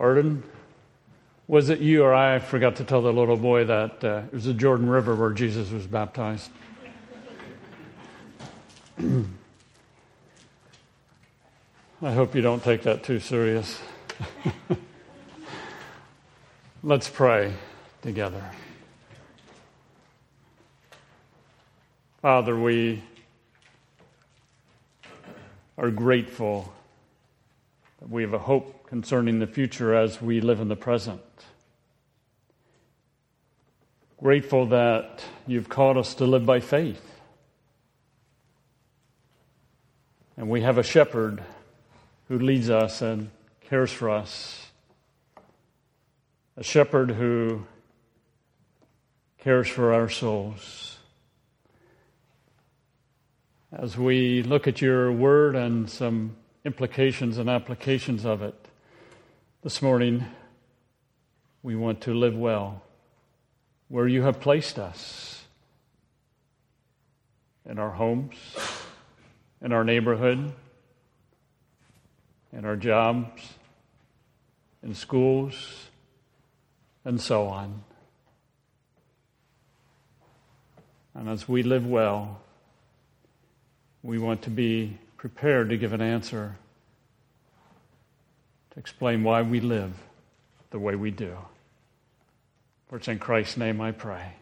Arden, was it you or I forgot to tell the little boy that uh, it was the Jordan River where Jesus was baptized? I hope you don't take that too serious. Let's pray together. Father, we are grateful we have a hope concerning the future as we live in the present. Grateful that you've called us to live by faith. And we have a shepherd who leads us and cares for us, a shepherd who cares for our souls. As we look at your word and some implications and applications of it, this morning we want to live well where you have placed us in our homes, in our neighborhood in our jobs, in schools, and so on. And as we live well, we want to be prepared to give an answer to explain why we live the way we do. For it's in Christ's name I pray.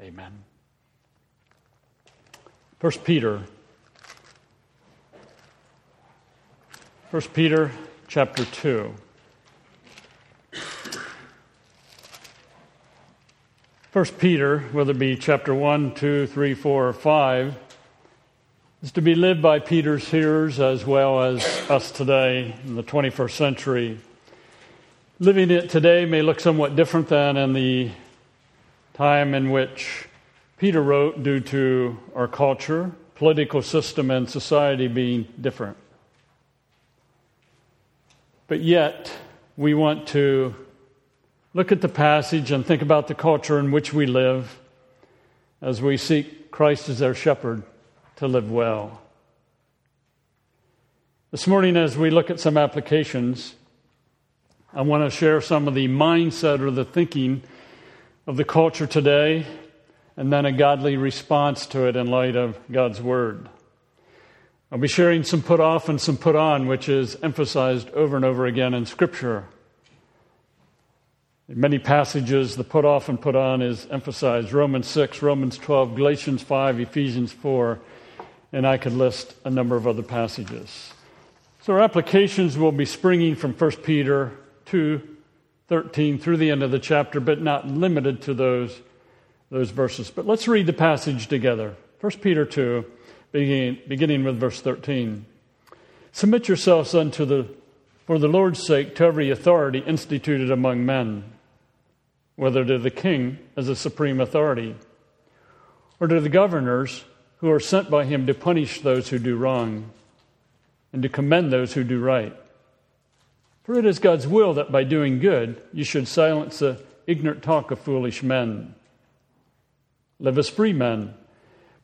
Amen. First Peter First Peter chapter 2. First Peter, whether it be chapter 1, 2, 3, 4, or 5, is to be lived by Peter's hearers as well as us today in the 21st century. Living it today may look somewhat different than in the time in which Peter wrote due to our culture, political system, and society being different. But yet, we want to look at the passage and think about the culture in which we live as we seek Christ as our shepherd to live well. This morning, as we look at some applications, I want to share some of the mindset or the thinking of the culture today, and then a godly response to it in light of God's Word. I'll be sharing some put off and some put on, which is emphasized over and over again in Scripture. In many passages, the put off and put on is emphasized Romans 6, Romans 12, Galatians 5, Ephesians 4, and I could list a number of other passages. So our applications will be springing from 1 Peter 2, 13 through the end of the chapter, but not limited to those, those verses. But let's read the passage together. 1 Peter 2, beginning, beginning with verse 13. Submit yourselves unto the, for the Lord's sake, to every authority instituted among men, whether to the king as a supreme authority, or to the governors who are sent by him to punish those who do wrong and to commend those who do right. For it is God's will that by doing good you should silence the ignorant talk of foolish men. Live as free men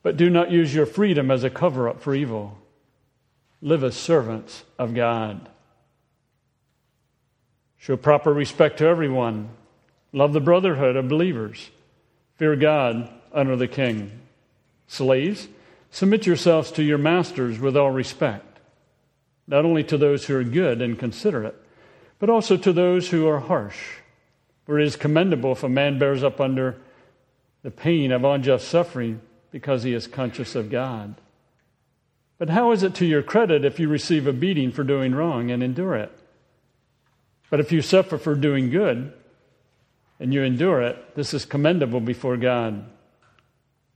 but do not use your freedom as a cover up for evil. Live as servants of God. Show proper respect to everyone. Love the brotherhood of believers. Fear God, honor the king. Slaves, submit yourselves to your masters with all respect, not only to those who are good and considerate, but also to those who are harsh. For it is commendable if a man bears up under the pain of unjust suffering because he is conscious of God. But how is it to your credit if you receive a beating for doing wrong and endure it? But if you suffer for doing good and you endure it, this is commendable before God.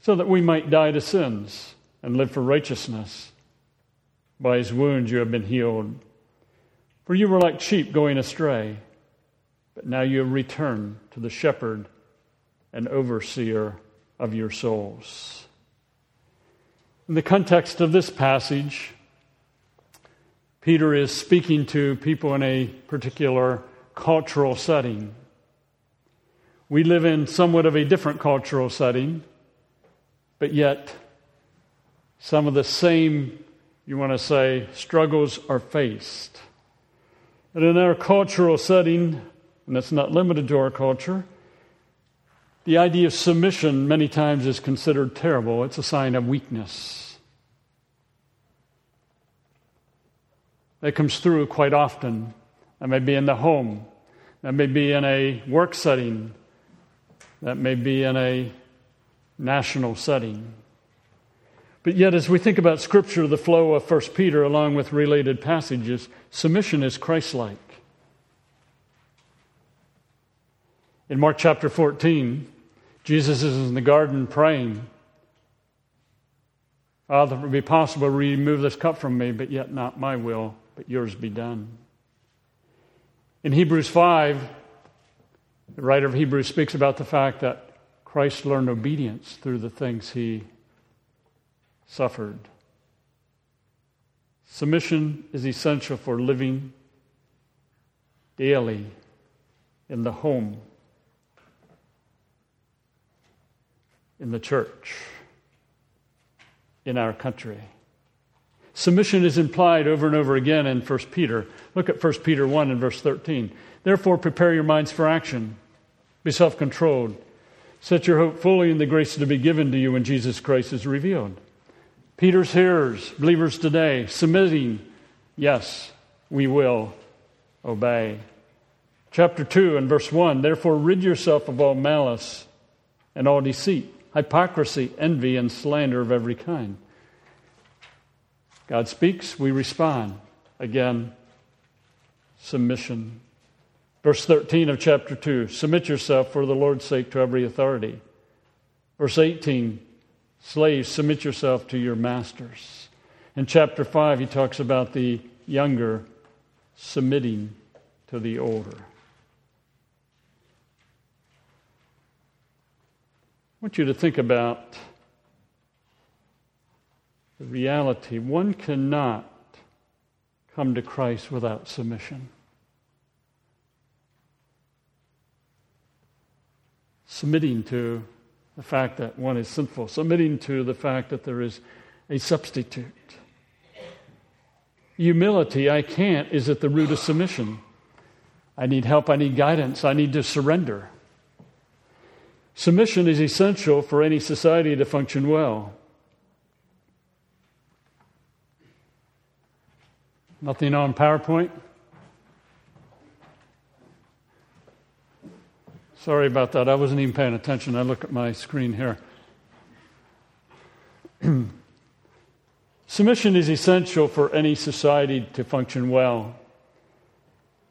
so that we might die to sins and live for righteousness. By his wounds you have been healed. For you were like sheep going astray, but now you have returned to the shepherd and overseer of your souls. In the context of this passage, Peter is speaking to people in a particular cultural setting. We live in somewhat of a different cultural setting, but yet some of the same, you want to say, struggles are faced. And in our cultural setting, and that's not limited to our culture, the idea of submission many times is considered terrible. It's a sign of weakness. That comes through quite often. That may be in the home, that may be in a work setting, that may be in a national setting. But yet, as we think about Scripture, the flow of 1 Peter, along with related passages, submission is Christ like. In Mark chapter 14, Jesus is in the garden praying. Father, if it be possible, remove this cup from me, but yet not my will, but yours be done. In Hebrews 5, the writer of Hebrews speaks about the fact that Christ learned obedience through the things he suffered. Submission is essential for living daily in the home in the church, in our country. Submission is implied over and over again in 1 Peter. Look at 1 Peter 1 and verse 13. Therefore, prepare your minds for action. Be self controlled. Set your hope fully in the grace to be given to you when Jesus Christ is revealed. Peter's hearers, believers today, submitting, yes, we will obey. Chapter 2 and verse 1 Therefore, rid yourself of all malice and all deceit hypocrisy, envy, and slander of every kind. God speaks, we respond. Again, submission. Verse 13 of chapter 2 Submit yourself for the Lord's sake to every authority. Verse 18 Slaves, submit yourself to your masters. In chapter 5, he talks about the younger submitting to the older. I want you to think about the reality. One cannot come to Christ without submission. Submitting to the fact that one is sinful, submitting to the fact that there is a substitute. Humility, I can't, is at the root of submission. I need help, I need guidance, I need to surrender. Submission is essential for any society to function well. Nothing on PowerPoint? Sorry about that. I wasn't even paying attention. I look at my screen here. Submission is essential for any society to function well.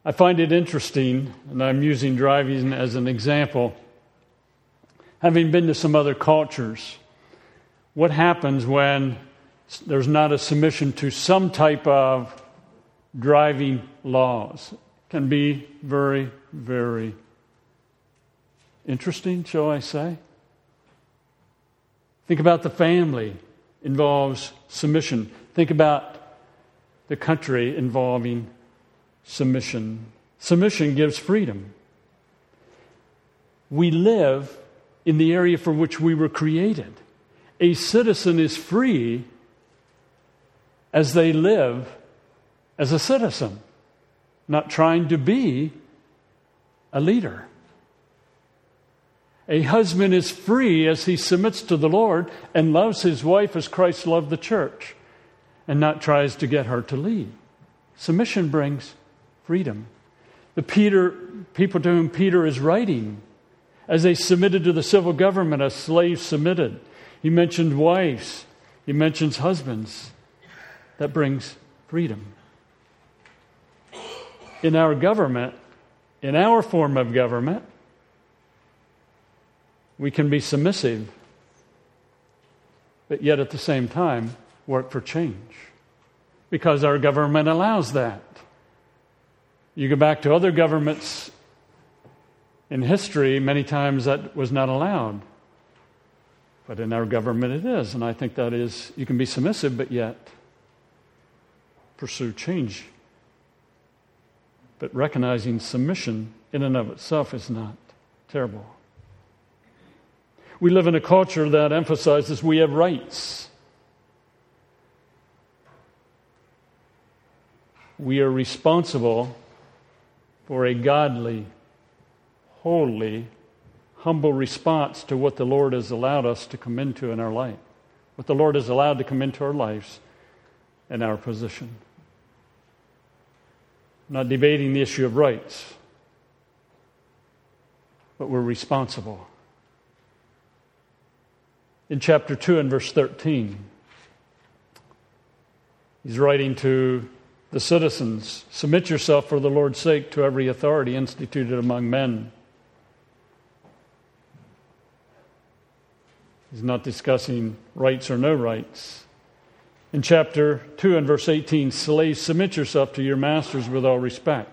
I find it interesting, and I'm using driving as an example having been to some other cultures, what happens when there's not a submission to some type of driving laws? It can be very, very interesting, shall I say? Think about the family involves submission. Think about the country involving submission. Submission gives freedom. We live in the area for which we were created. A citizen is free as they live as a citizen, not trying to be a leader. A husband is free as he submits to the Lord and loves his wife as Christ loved the church and not tries to get her to leave. Submission brings freedom. The Peter, people to whom Peter is writing as they submitted to the civil government as slaves submitted. He mentioned wives, he mentions husbands. That brings freedom. In our government, in our form of government, we can be submissive, but yet at the same time work for change because our government allows that. You go back to other governments In history, many times that was not allowed. But in our government, it is. And I think that is, you can be submissive, but yet pursue change. But recognizing submission in and of itself is not terrible. We live in a culture that emphasizes we have rights. We are responsible for a godly, holy, humble response to what the Lord has allowed us to come into in our life, what the Lord has allowed to come into our lives and our position. I'm not debating the issue of rights, but we're responsible. In chapter 2 and verse 13, he's writing to the citizens Submit yourself for the Lord's sake to every authority instituted among men. He's not discussing rights or no rights. In chapter 2 and verse 18, slaves, submit yourself to your masters with all respect.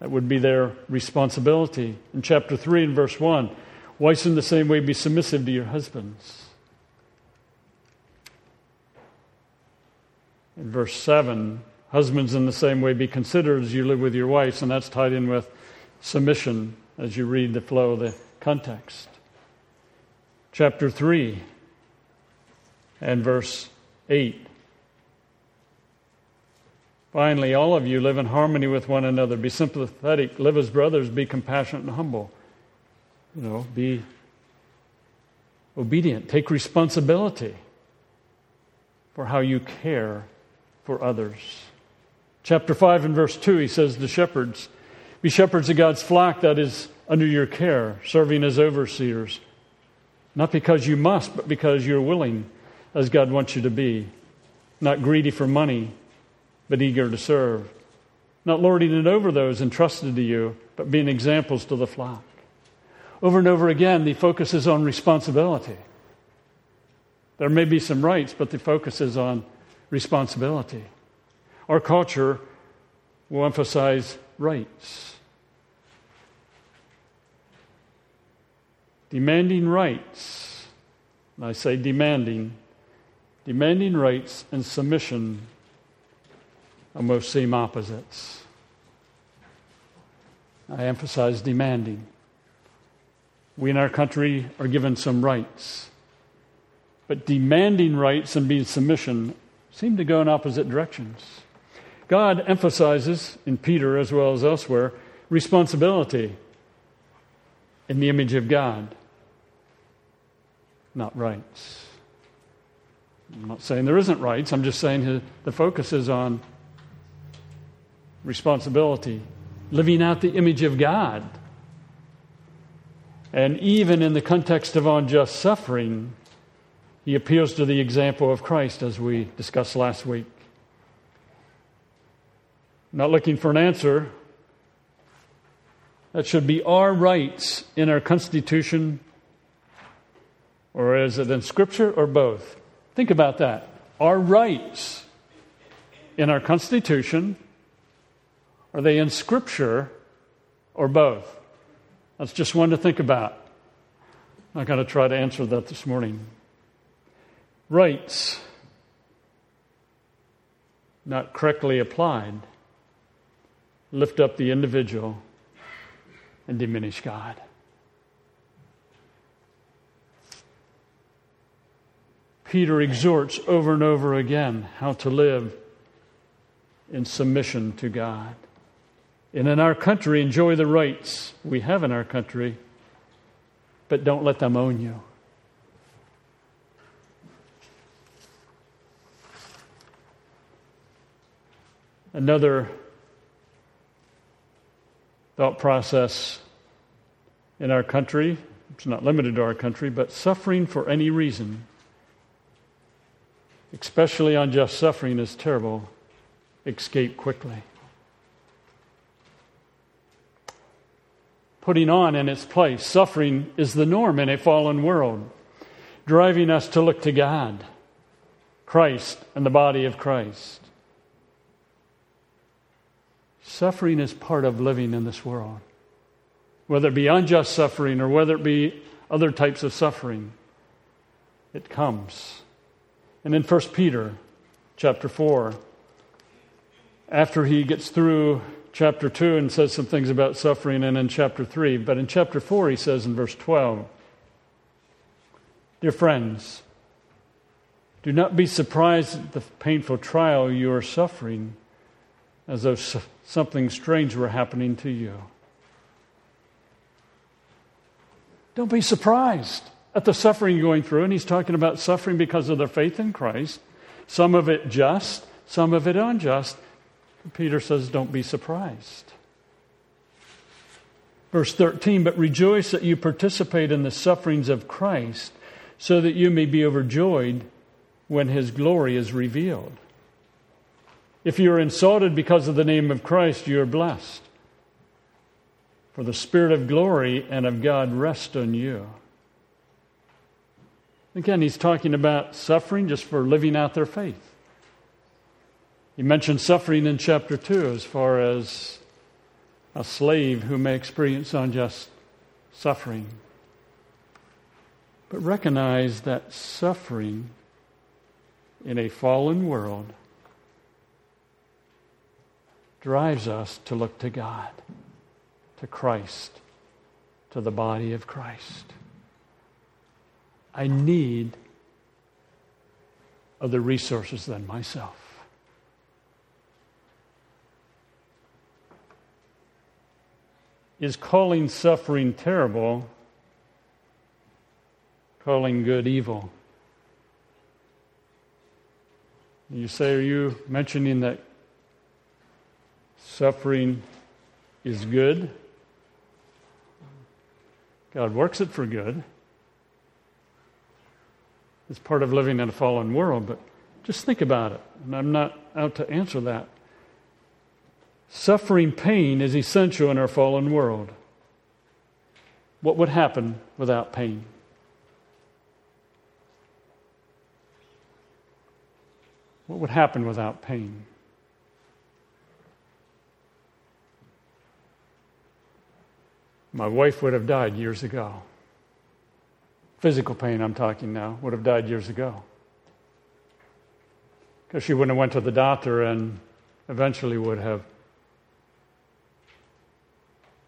That would be their responsibility. In chapter 3 and verse 1, wives in the same way be submissive to your husbands. In verse 7, husbands in the same way be considerate as you live with your wives, and that's tied in with submission as you read the flow of the context. Chapter 3 and verse 8. Finally, all of you live in harmony with one another. Be sympathetic, live as brothers, be compassionate and humble. You know, be obedient, take responsibility for how you care for others. Chapter 5 and verse 2, he says to shepherds, Be shepherds of God's flock that is under your care, serving as overseers. Not because you must, but because you're willing, as God wants you to be. Not greedy for money, but eager to serve. Not lording it over those entrusted to you, but being examples to the flock. Over and over again, the focus is on responsibility. There may be some rights, but the focus is on responsibility. Our culture will emphasize rights. Demanding rights, and I say demanding, demanding rights and submission almost seem opposites. I emphasize demanding. We in our country are given some rights, but demanding rights and being submission seem to go in opposite directions. God emphasizes, in Peter as well as elsewhere, responsibility in the image of God, not rights. I'm not saying there isn't rights, I'm just saying the focus is on responsibility, living out the image of God. And even in the context of unjust suffering, he appeals to the example of Christ, as we discussed last week. Not looking for an answer. That should be our rights in our Constitution, or is it in Scripture, or both? Think about that. Our rights in our Constitution, are they in Scripture, or both? That's just one to think about. I'm not going to try to answer that this morning rights not correctly applied lift up the individual and diminish God. Peter exhorts over and over again how to live in submission to God. And in our country, enjoy the rights we have in our country, but don't let them own you. Another thought process in our country, it's not limited to our country, but suffering for any reason, especially unjust suffering, is terrible. Escape quickly. Putting on in its place, suffering is the norm in a fallen world, driving us to look to God, Christ, and the body of Christ. Suffering is part of living in this world. whether it be unjust suffering or whether it be other types of suffering. It comes. And in 1 Peter chapter 4, after he gets through chapter 2 and says some things about suffering, and in chapter 3, but in chapter 4, he says in verse 12, Dear friends, do not be surprised at the painful trial you are suffering as though something strange were happening to you. Don't be surprised at the suffering you're going through. And he's talking about suffering because of their faith in Christ, some of it just, some of it unjust. Peter says, Don't be surprised. Verse 13, but rejoice that you participate in the sufferings of Christ, so that you may be overjoyed when his glory is revealed. If you are insulted because of the name of Christ, you are blessed. For the Spirit of glory and of God rest on you. Again, he's talking about suffering just for living out their faith. He mentioned suffering in chapter 2 as far as a slave who may experience unjust suffering. But recognize that suffering in a fallen world drives us to look to God, to Christ, to the body of Christ. I need other resources than myself. Is calling suffering terrible, calling good evil? You say, are you mentioning that suffering is good? God works it for good. It's part of living in a fallen world, but just think about it. And I'm not out to answer that. Suffering pain is essential in our fallen world. What would happen without pain? What would happen without pain? My wife would have died years ago. Physical pain, I'm talking now, would have died years ago. Because she wouldn't have went to the doctor and eventually would have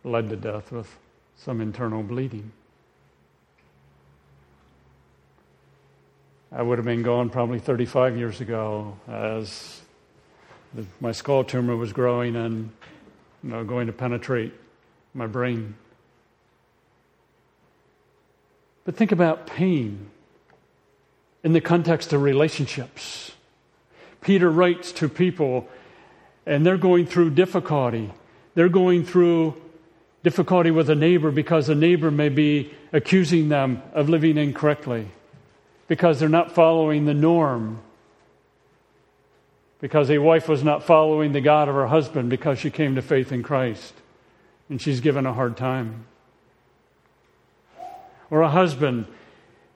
led to death with some internal bleeding. I would have been gone probably 35 years ago as the, my skull tumor was growing and you know, going to penetrate my brain. But think about pain in the context of relationships. Peter writes to people, and they're going through difficulty. They're going through difficulty with a neighbor because a neighbor may be accusing them of living incorrectly, because they're not following the norm, because a wife was not following the God of her husband because she came to faith in Christ, and she's given a hard time. Or a husband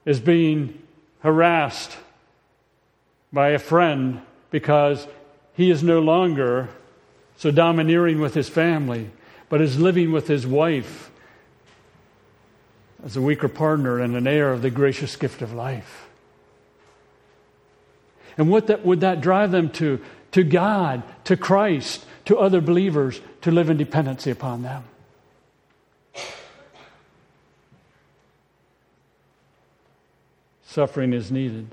is being harassed by a friend because he is no longer so domineering with his family but is living with his wife as a weaker partner and an heir of the gracious gift of life. And what that, would that drive them to? To God, to Christ, to other believers, to live in dependency upon them. Suffering is needed.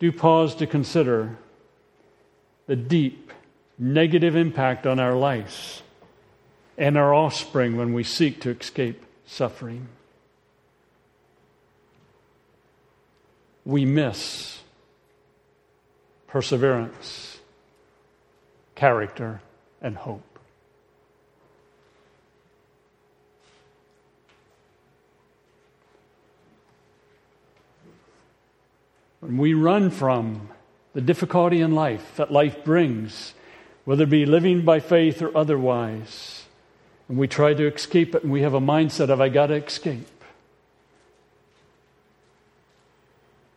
Do pause to consider the deep negative impact on our lives and our offspring when we seek to escape suffering. We miss perseverance, character, and hope. When we run from the difficulty in life that life brings, whether it be living by faith or otherwise. And we try to escape it, and we have a mindset of, I got to escape.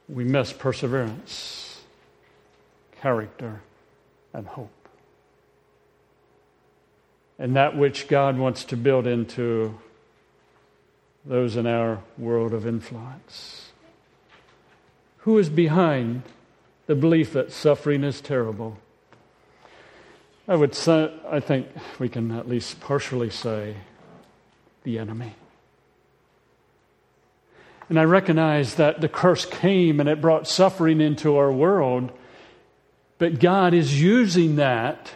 We miss perseverance, character, and hope. and that which God wants to build into those in our world of influence. Who is behind the belief that suffering is terrible? I would say, I think we can at least partially say the enemy. And I recognize that the curse came and it brought suffering into our world, but God is using that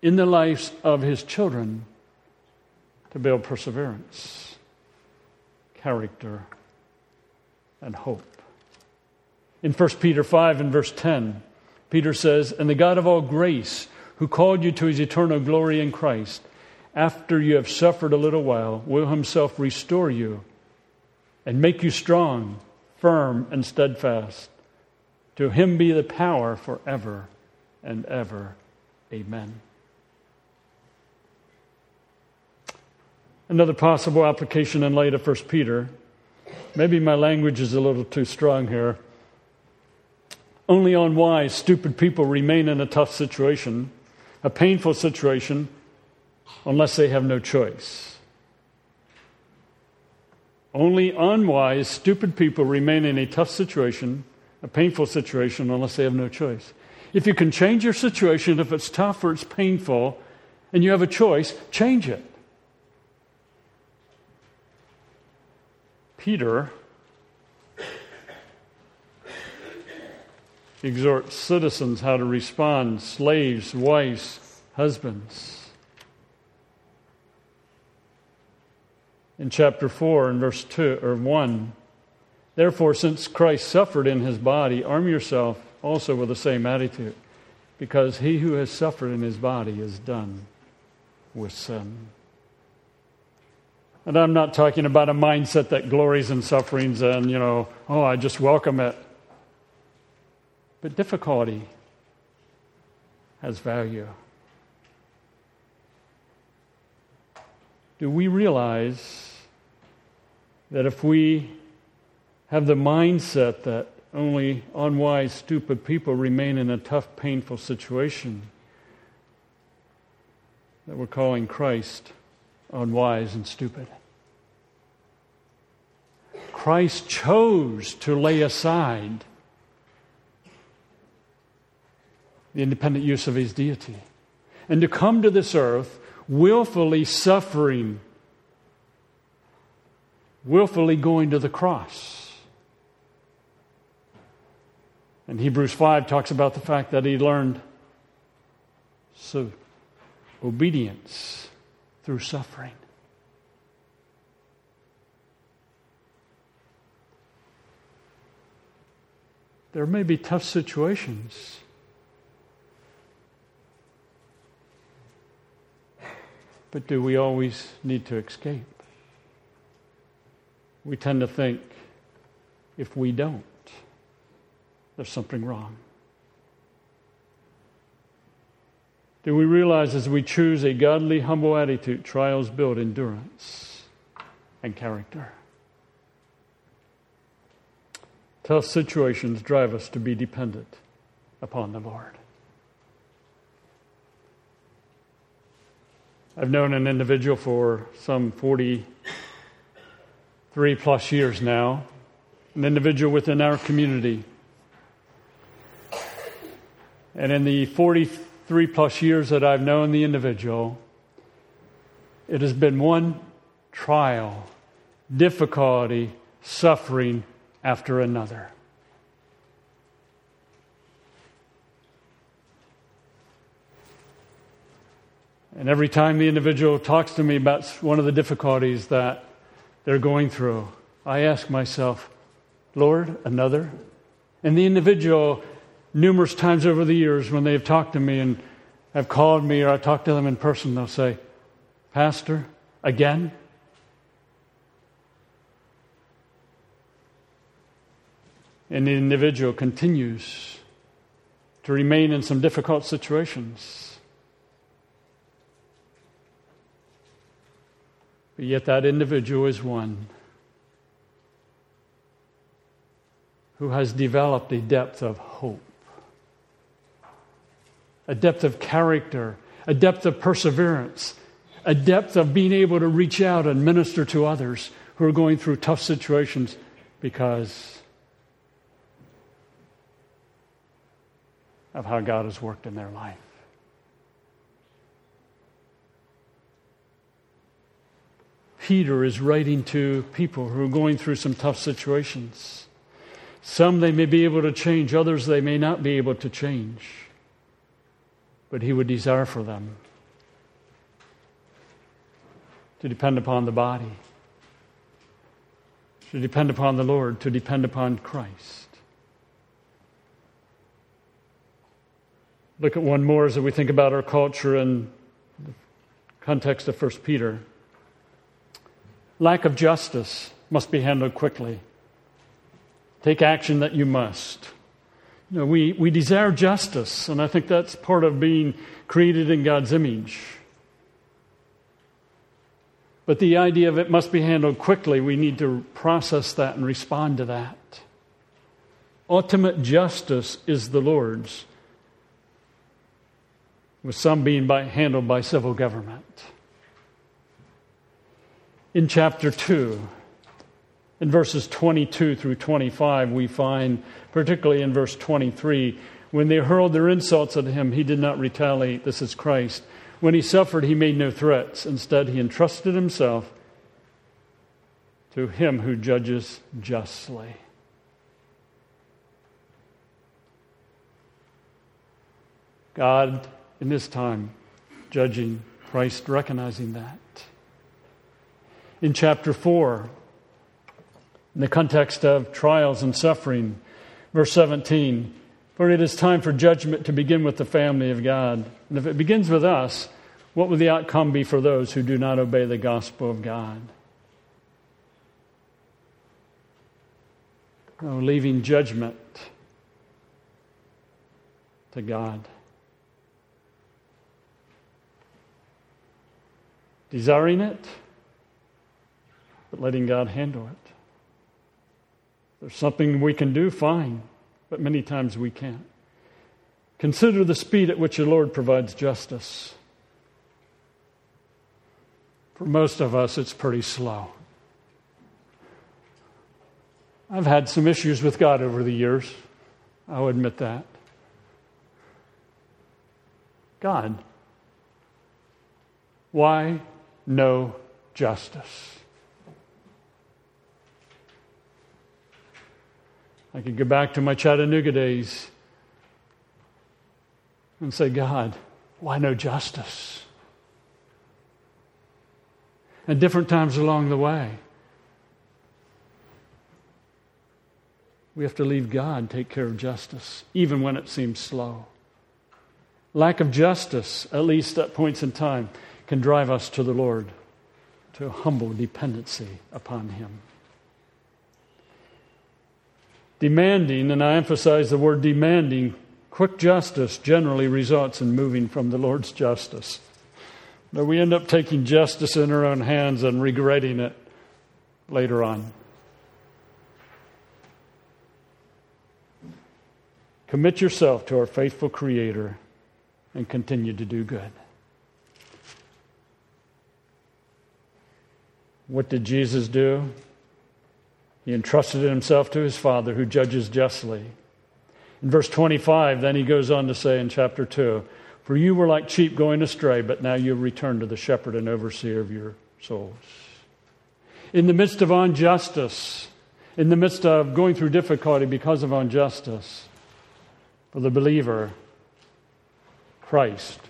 in the lives of His children to build perseverance, character, and hope. In 1 Peter 5 and verse 10, Peter says, And the God of all grace, who called you to his eternal glory in Christ, after you have suffered a little while, will himself restore you and make you strong, firm, and steadfast. To him be the power forever and ever. Amen. Another possible application in light of 1 Peter. Maybe my language is a little too strong here. Only unwise, stupid people remain in a tough situation a painful situation unless they have no choice. Only unwise, stupid people remain in a tough situation, a painful situation, unless they have no choice. If you can change your situation, if it's tough or it's painful, and you have a choice, change it. Peter exhorts citizens how to respond, slaves, wives, husbands. In chapter 4 and verse 2 or 1, therefore since Christ suffered in his body, arm yourself also with the same attitude, because he who has suffered in his body is done with sin. And I'm not talking about a mindset that glories in sufferings and, you know, oh, I just welcome it. But difficulty has value. Do we realize that if we have the mindset that only unwise, stupid people remain in a tough, painful situation, that we're calling Christ unwise and stupid? Christ chose to lay aside the independent use of his deity, and to come to this earth willfully suffering, willfully going to the cross. And Hebrews 5 talks about the fact that he learned so obedience through suffering. There may be tough situations But do we always need to escape? We tend to think if we don't, there's something wrong. Do we realize as we choose a godly, humble attitude, trials build endurance and character? Tough situations drive us to be dependent upon the Lord. I've known an individual for some 43 plus years now, an individual within our community. And in the 43 plus years that I've known the individual, it has been one trial, difficulty, suffering after another. And every time the individual talks to me about one of the difficulties that they're going through, I ask myself, Lord, another? And the individual, numerous times over the years, when they've talked to me and have called me or I talk to them in person, they'll say, Pastor, again? And the individual continues to remain in some difficult situations. But yet, that individual is one who has developed a depth of hope, a depth of character, a depth of perseverance, a depth of being able to reach out and minister to others who are going through tough situations because of how God has worked in their life. Peter is writing to people who are going through some tough situations. Some they may be able to change, others they may not be able to change. But he would desire for them to depend upon the body, to depend upon the Lord, to depend upon Christ. Look at one more as we think about our culture in the context of 1 Peter. Lack of justice must be handled quickly. Take action that you must. You know, we, we desire justice, and I think that's part of being created in God's image. But the idea of it must be handled quickly, we need to process that and respond to that. Ultimate justice is the Lord's, with some being by, handled by civil government in chapter 2. In verses 22 through 25, we find, particularly in verse 23, when they hurled their insults at him, he did not retaliate. This is Christ. When he suffered, he made no threats. Instead, he entrusted himself to him who judges justly. God, in this time, judging Christ, recognizing that in chapter 4, in the context of trials and suffering. Verse 17 For it is time for judgment to begin with the family of God. And if it begins with us, what will the outcome be for those who do not obey the gospel of God? Oh, leaving judgment to God. Desiring it but letting God handle it. There's something we can do, fine, but many times we can't. Consider the speed at which the Lord provides justice. For most of us, it's pretty slow. I've had some issues with God over the years. I'll admit that. God, why no justice? I could go back to my Chattanooga days and say, God, why no justice? At different times along the way, we have to leave God take care of justice, even when it seems slow. Lack of justice, at least at points in time, can drive us to the Lord, to humble dependency upon Him. Demanding, and I emphasize the word demanding, quick justice generally results in moving from the Lord's justice. But we end up taking justice in our own hands and regretting it later on. Commit yourself to our faithful Creator and continue to do good. What did Jesus do? He entrusted himself to his Father who judges justly. In verse 25, then he goes on to say in chapter 2 For you were like sheep going astray, but now you return to the shepherd and overseer of your souls. In the midst of injustice, in the midst of going through difficulty because of injustice, for the believer, Christ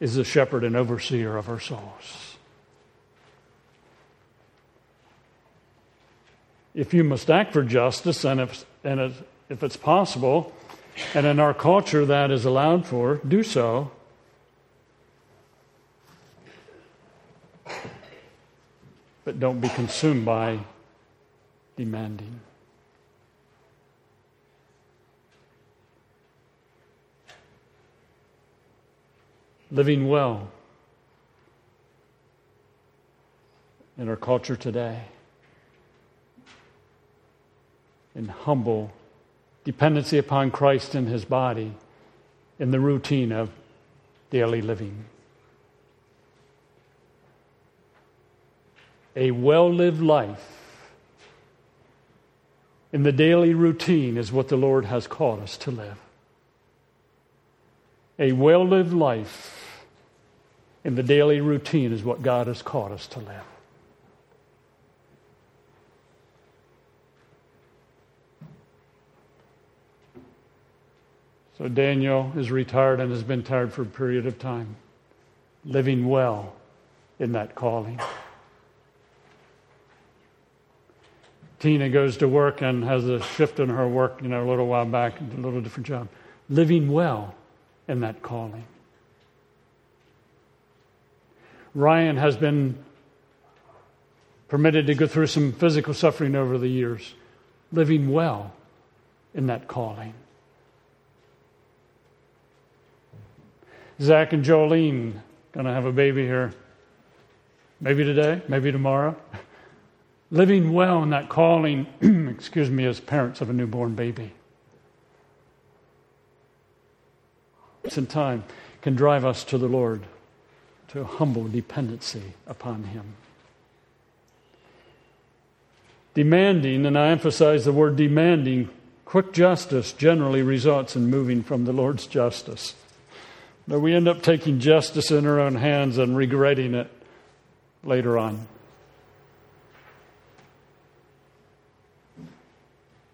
is the shepherd and overseer of our souls. If you must act for justice, and if, and if, if it's possible, and in our culture that is allowed for, do so. But don't be consumed by demanding. Living well in our culture today in humble dependency upon Christ and his body in the routine of daily living. A well lived life in the daily routine is what the Lord has called us to live. A well lived life in the daily routine is what God has called us to live. So Daniel is retired and has been tired for a period of time, living well in that calling. Tina goes to work and has a shift in her work, you know, a little while back, a little different job. Living well in that calling. Ryan has been permitted to go through some physical suffering over the years, living well in that calling. Zach and Jolene going to have a baby here. Maybe today, maybe tomorrow. living well in that calling, excuse me, as parents of a newborn baby. In time can drive us to the Lord, to humble dependency upon Him. Demanding, and I emphasize the word demanding, quick justice generally results in moving from the Lord's justice. But we end up taking justice in our own hands and regretting it later on.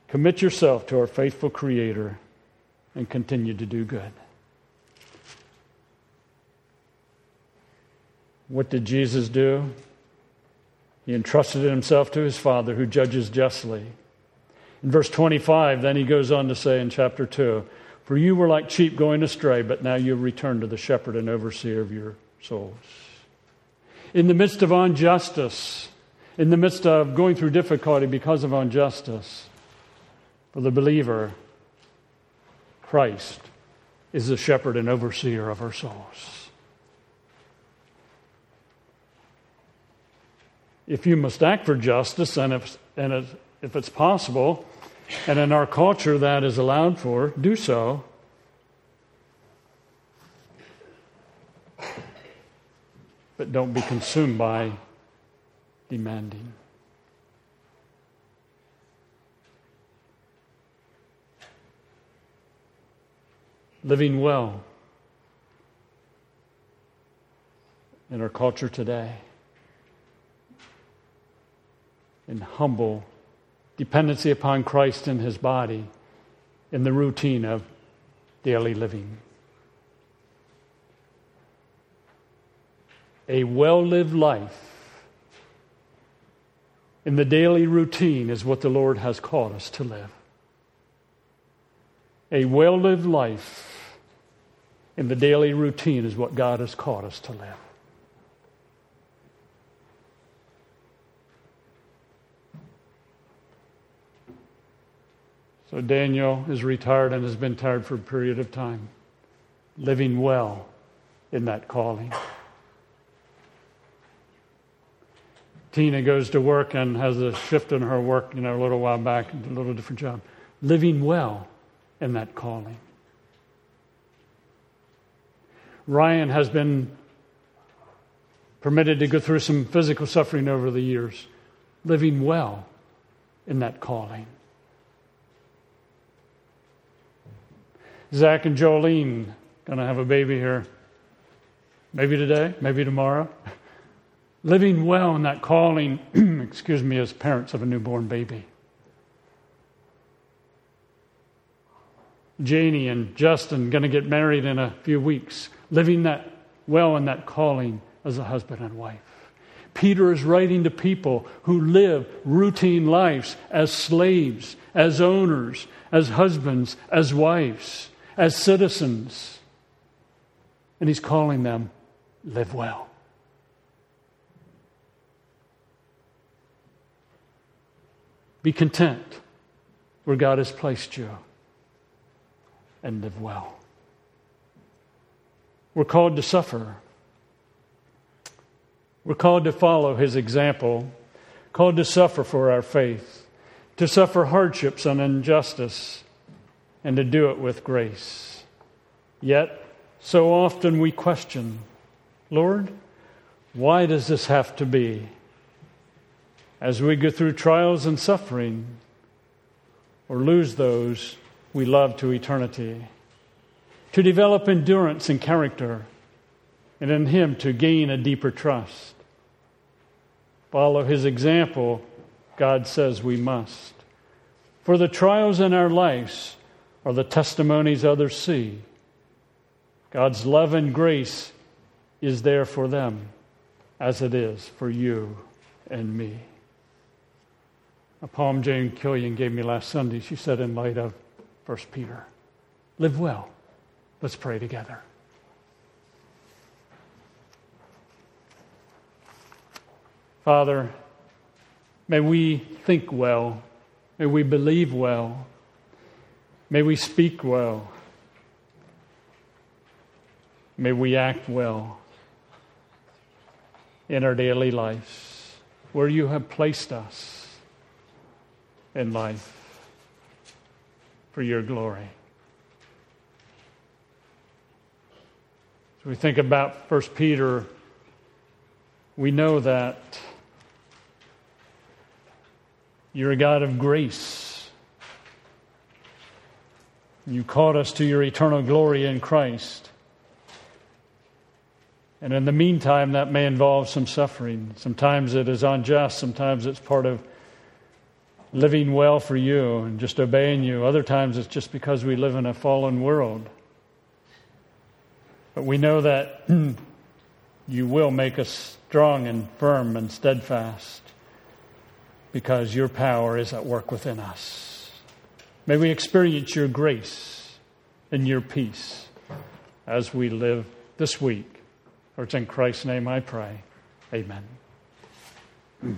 Commit yourself to our faithful Creator and continue to do good. What did Jesus do? He entrusted himself to his Father who judges justly. In verse 25, then he goes on to say in chapter 2 For you were like sheep going astray, but now you have returned to the shepherd and overseer of your souls. In the midst of injustice, in the midst of going through difficulty because of injustice, for the believer, Christ is the shepherd and overseer of our souls. If you must act for justice, and if, and if, if it's possible, and in our culture that is allowed for, do so. But don't be consumed by demanding. living well in our culture today, in humble dependency upon Christ and his body in the routine of daily living. A well lived life in the daily routine is what the Lord has called us to live. A well lived life in the daily routine is what God has called us to live. So Daniel is retired and has been tired for a period of time, living well in that calling. Tina goes to work and has a shift in her work, you know, a little while back, a little different job, living well in that calling. Ryan has been permitted to go through some physical suffering over the years, living well in that calling. Zach and Jolene going to have a baby here. Maybe today, maybe tomorrow. living well in that calling, excuse me, as parents of a newborn baby. Janie and Justin going to get married in a few weeks living that well in that calling as a husband and wife. Peter is writing to people who live routine lives as slaves, as owners, as husbands, as wives, as citizens. And he's calling them, live well. Be content where God has placed you and live well. We're called to suffer. We're called to follow his example, called to suffer for our faith, to suffer hardships and injustice, and to do it with grace. Yet, so often we question, Lord, why does this have to be? as we go through trials and suffering or lose those we love to eternity, to develop endurance and character, and in Him to gain a deeper trust. Follow His example, God says we must. For the trials in our lives are the testimonies others see. God's love and grace is there for them as it is for you and me. A poem Jane Killian gave me last Sunday, she said, in light of 1 Peter, live well. Let's pray together. Father, may we think well, may we believe well, may we speak well, may we act well in our daily lives where you have placed us in life for your glory. As we think about 1 Peter, we know that you're a God of grace. You called us to your eternal glory in Christ. And in the meantime, that may involve some suffering. Sometimes it is unjust, sometimes it's part of living well for you and just obeying you. Other times it's just because we live in a fallen world. But we know that you will make us strong and firm and steadfast because your power is at work within us. May we experience your grace and your peace as we live this week. For it's in Christ's name I pray. Amen. Hmm.